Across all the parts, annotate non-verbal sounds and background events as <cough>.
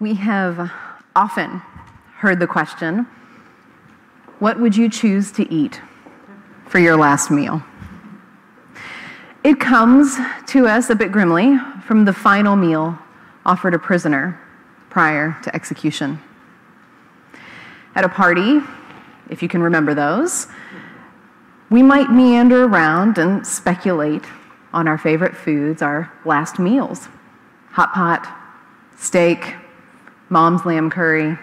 We have often heard the question what would you choose to eat for your last meal? It comes to us a bit grimly from the final meal offered a prisoner prior to execution. At a party, if you can remember those, we might meander around and speculate on our favorite foods, our last meals hot pot, steak, mom's lamb curry.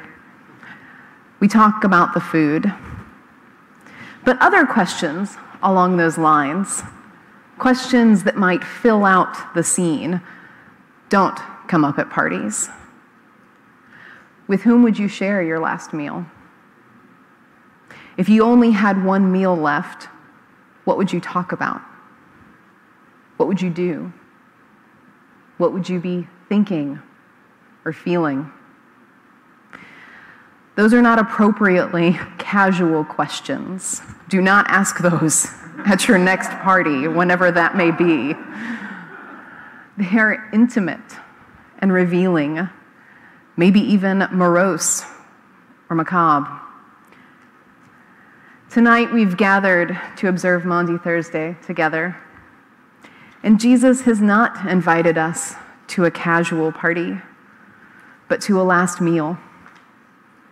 We talk about the food. But other questions along those lines, questions that might fill out the scene, don't come up at parties. With whom would you share your last meal? If you only had one meal left, what would you talk about? What would you do? What would you be thinking or feeling? Those are not appropriately casual questions. Do not ask those at your next party, whenever that may be. They are intimate and revealing, maybe even morose or macabre. Tonight we've gathered to observe Maundy Thursday together. And Jesus has not invited us to a casual party, but to a last meal,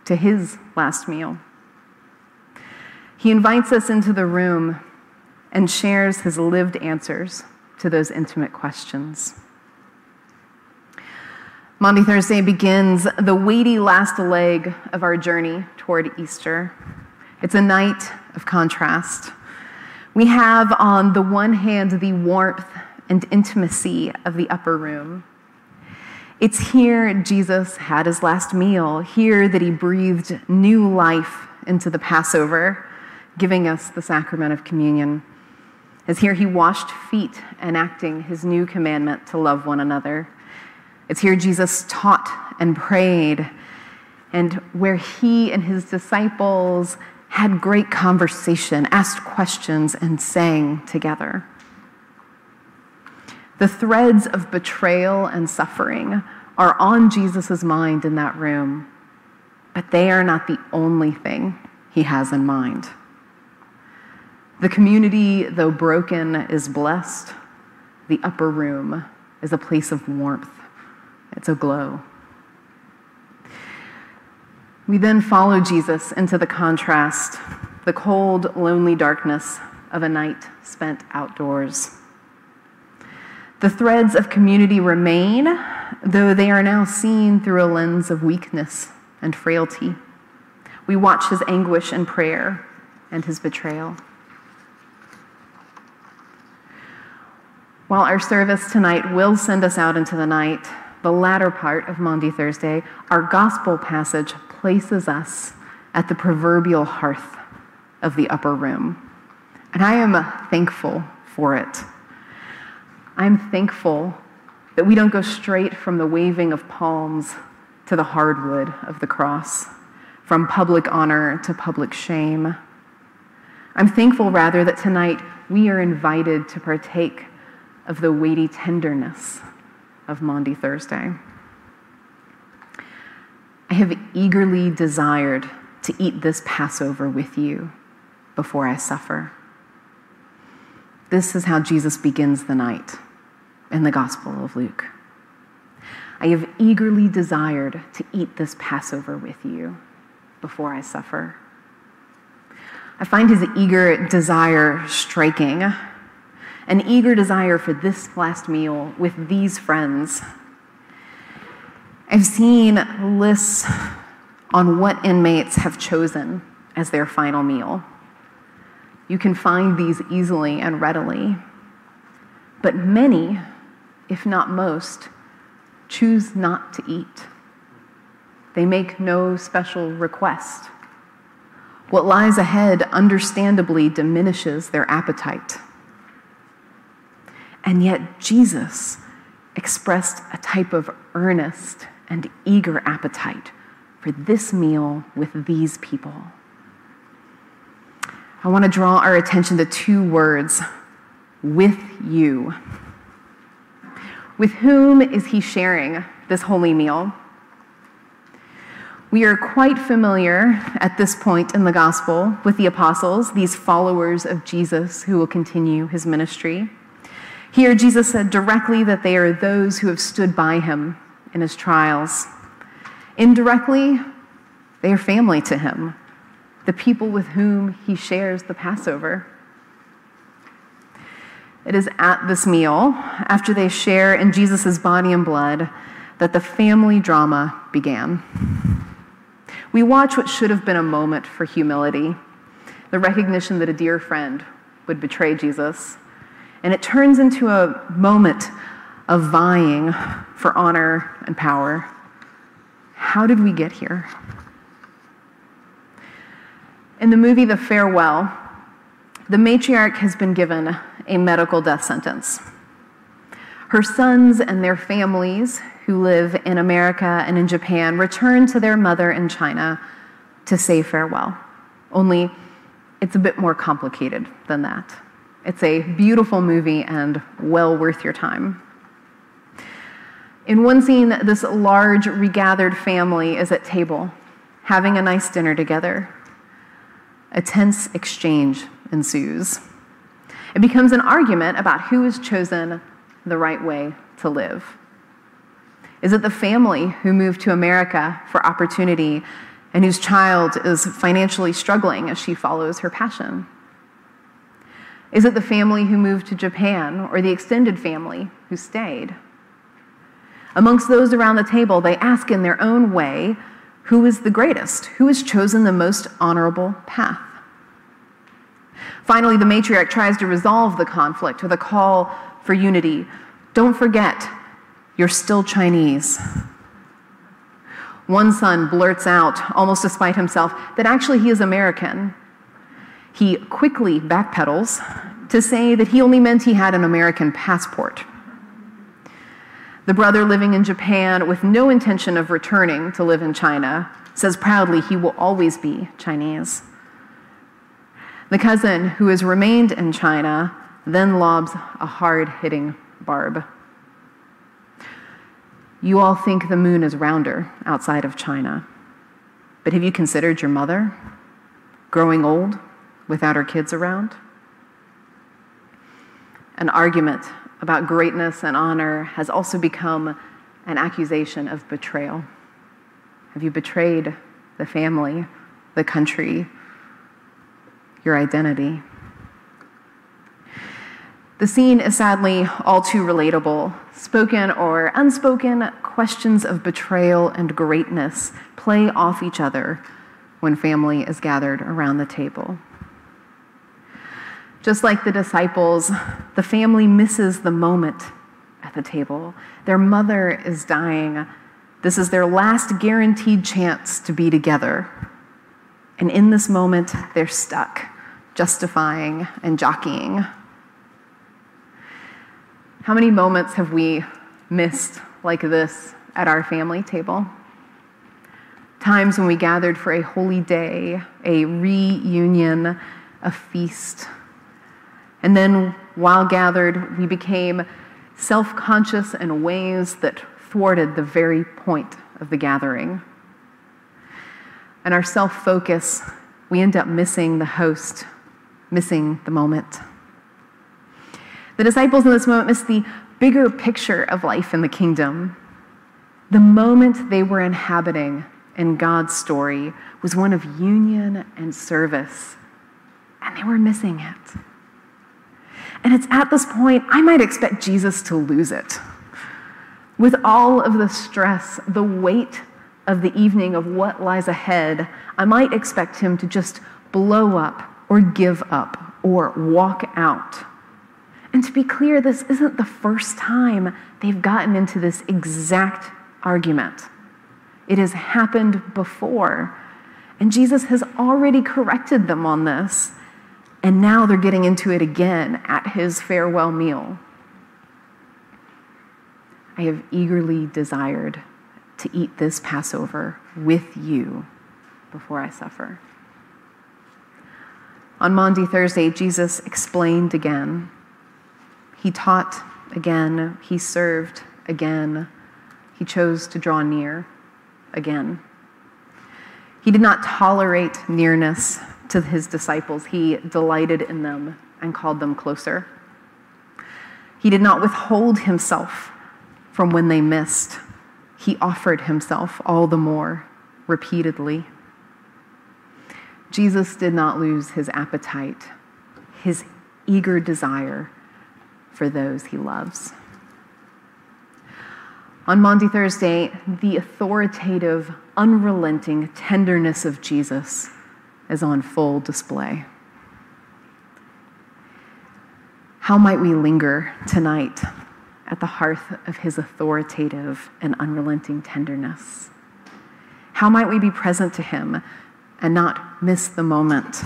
to his last meal. He invites us into the room and shares his lived answers to those intimate questions. Maundy Thursday begins the weighty last leg of our journey toward Easter. It's a night of contrast. We have, on the one hand, the warmth and intimacy of the upper room. It's here Jesus had his last meal, here that he breathed new life into the Passover, giving us the sacrament of communion. As here he washed feet, enacting his new commandment to love one another. It's here Jesus taught and prayed, and where he and his disciples had great conversation, asked questions, and sang together. The threads of betrayal and suffering are on Jesus' mind in that room, but they are not the only thing he has in mind. The community, though broken, is blessed. The upper room is a place of warmth, it's a glow. We then follow Jesus into the contrast, the cold, lonely darkness of a night spent outdoors. The threads of community remain, though they are now seen through a lens of weakness and frailty. We watch his anguish and prayer and his betrayal. While our service tonight will send us out into the night, the latter part of Maundy Thursday, our gospel passage places us at the proverbial hearth of the upper room. And I am thankful for it. I'm thankful that we don't go straight from the waving of palms to the hardwood of the cross, from public honor to public shame. I'm thankful, rather, that tonight we are invited to partake of the weighty tenderness of Maundy Thursday. I have eagerly desired to eat this Passover with you before I suffer. This is how Jesus begins the night in the Gospel of Luke. I have eagerly desired to eat this Passover with you before I suffer. I find his eager desire striking, an eager desire for this last meal with these friends I've seen lists on what inmates have chosen as their final meal. You can find these easily and readily. But many, if not most, choose not to eat. They make no special request. What lies ahead understandably diminishes their appetite. And yet, Jesus expressed a type of earnest and eager appetite for this meal with these people. I want to draw our attention to two words with you. With whom is he sharing this holy meal? We are quite familiar at this point in the gospel with the apostles, these followers of Jesus who will continue his ministry. Here, Jesus said directly that they are those who have stood by him in his trials. Indirectly, they are family to him, the people with whom he shares the Passover. It is at this meal, after they share in Jesus' body and blood, that the family drama began. We watch what should have been a moment for humility, the recognition that a dear friend would betray Jesus. And it turns into a moment of vying for honor and power. How did we get here? In the movie The Farewell, the matriarch has been given a medical death sentence. Her sons and their families who live in America and in Japan return to their mother in China to say farewell. Only it's a bit more complicated than that. It's a beautiful movie and well worth your time. In one scene, this large regathered family is at table, having a nice dinner together. A tense exchange ensues. It becomes an argument about who has chosen the right way to live. Is it the family who moved to America for opportunity and whose child is financially struggling as she follows her passion? Is it the family who moved to Japan or the extended family who stayed? Amongst those around the table, they ask in their own way who is the greatest, who has chosen the most honorable path. Finally, the matriarch tries to resolve the conflict with a call for unity. Don't forget, you're still Chinese. One son blurts out, almost despite himself, that actually he is American. He quickly backpedals to say that he only meant he had an American passport. The brother living in Japan with no intention of returning to live in China says proudly he will always be Chinese. The cousin who has remained in China then lobs a hard hitting barb. You all think the moon is rounder outside of China. But have you considered your mother growing old without her kids around? An argument about greatness and honor has also become an accusation of betrayal. Have you betrayed the family, the country, your identity? The scene is sadly all too relatable. Spoken or unspoken questions of betrayal and greatness play off each other when family is gathered around the table. Just like the disciples, the family misses the moment at the table. Their mother is dying. This is their last guaranteed chance to be together. And in this moment, they're stuck, justifying and jockeying how many moments have we missed like this at our family table? Times when we gathered for a holy day, a reunion, a feast. And then, while gathered, we became self conscious in ways that thwarted the very point of the gathering. And our self focus, we end up missing the host, missing the moment. The disciples in this moment missed the bigger picture of life in the kingdom. The moment they were inhabiting in God's story was one of union and service, and they were missing it. And it's at this point I might expect Jesus to lose it. With all of the stress, the weight of the evening of what lies ahead, I might expect him to just blow up or give up or walk out. And to be clear, this isn't the first time they've gotten into this exact argument. It has happened before. And Jesus has already corrected them on this. And now they're getting into it again at his farewell meal. I have eagerly desired to eat this Passover with you before I suffer. On Maundy Thursday, Jesus explained again he taught again, he served again, he chose to draw near again. He did not tolerate nearness to his disciples, he delighted in them and called them closer. He did not withhold himself from when they missed, he offered himself all the more repeatedly. Jesus did not lose his appetite, his eager desire for those he loves. On Maundy Thursday, the authoritative, unrelenting tenderness of Jesus is on full display. How might we linger tonight at the hearth of his authoritative and unrelenting tenderness? How might we be present to him and not miss the moment?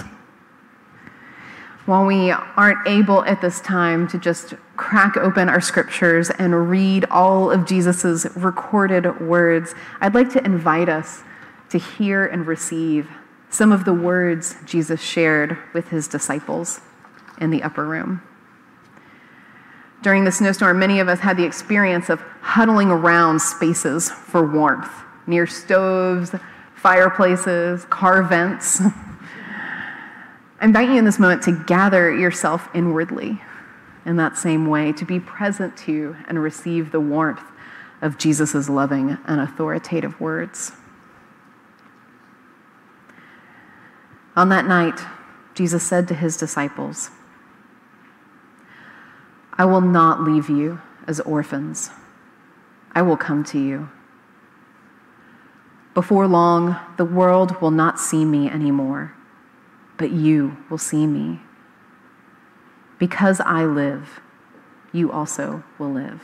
While we aren't able at this time to just crack open our scriptures and read all of Jesus' recorded words, I'd like to invite us to hear and receive some of the words Jesus shared with his disciples in the upper room. During the snowstorm, many of us had the experience of huddling around spaces for warmth near stoves, fireplaces, car vents. <laughs> I invite you in this moment to gather yourself inwardly in that same way, to be present to and receive the warmth of Jesus' loving and authoritative words. On that night, Jesus said to his disciples, I will not leave you as orphans. I will come to you. Before long, the world will not see me anymore but you will see me. Because I live, you also will live.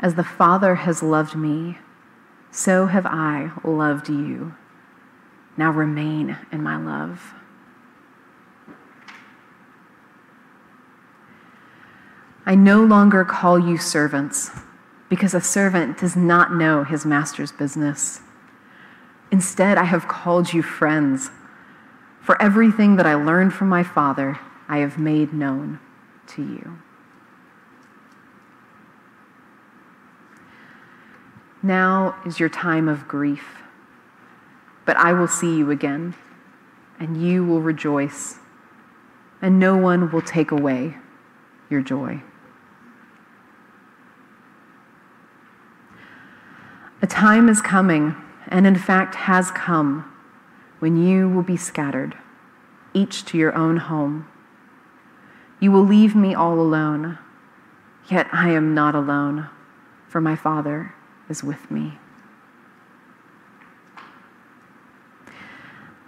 As the Father has loved me, so have I loved you. Now remain in my love. I no longer call you servants, because a servant does not know his master's business. Instead, I have called you friends. For everything that I learned from my Father, I have made known to you. Now is your time of grief, but I will see you again, and you will rejoice, and no one will take away your joy. A time is coming and in fact has come, when you will be scattered, each to your own home. You will leave me all alone, yet I am not alone, for my Father is with me.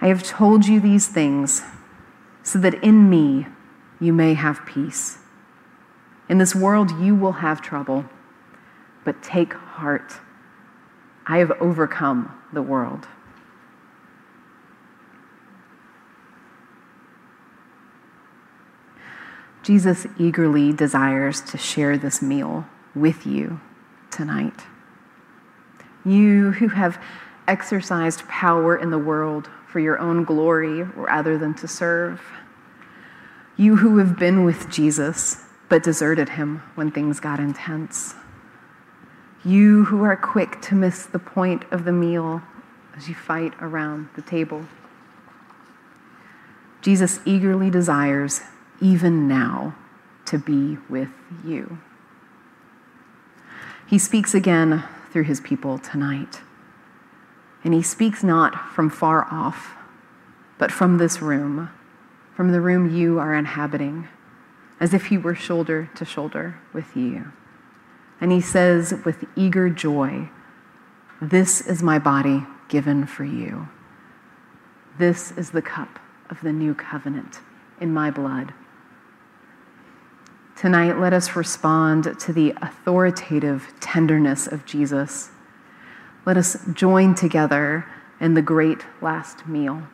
I have told you these things so that in me you may have peace. In this world you will have trouble, but take heart. I have overcome the world. Jesus eagerly desires to share this meal with you tonight. You who have exercised power in the world for your own glory rather than to serve. You who have been with Jesus but deserted him when things got intense. You who are quick to miss the point of the meal as you fight around the table. Jesus eagerly desires, even now, to be with you. He speaks again through his people tonight. And he speaks not from far off, but from this room, from the room you are inhabiting, as if he were shoulder to shoulder with you. And he says with eager joy, This is my body given for you. This is the cup of the new covenant in my blood. Tonight, let us respond to the authoritative tenderness of Jesus. Let us join together in the great last meal.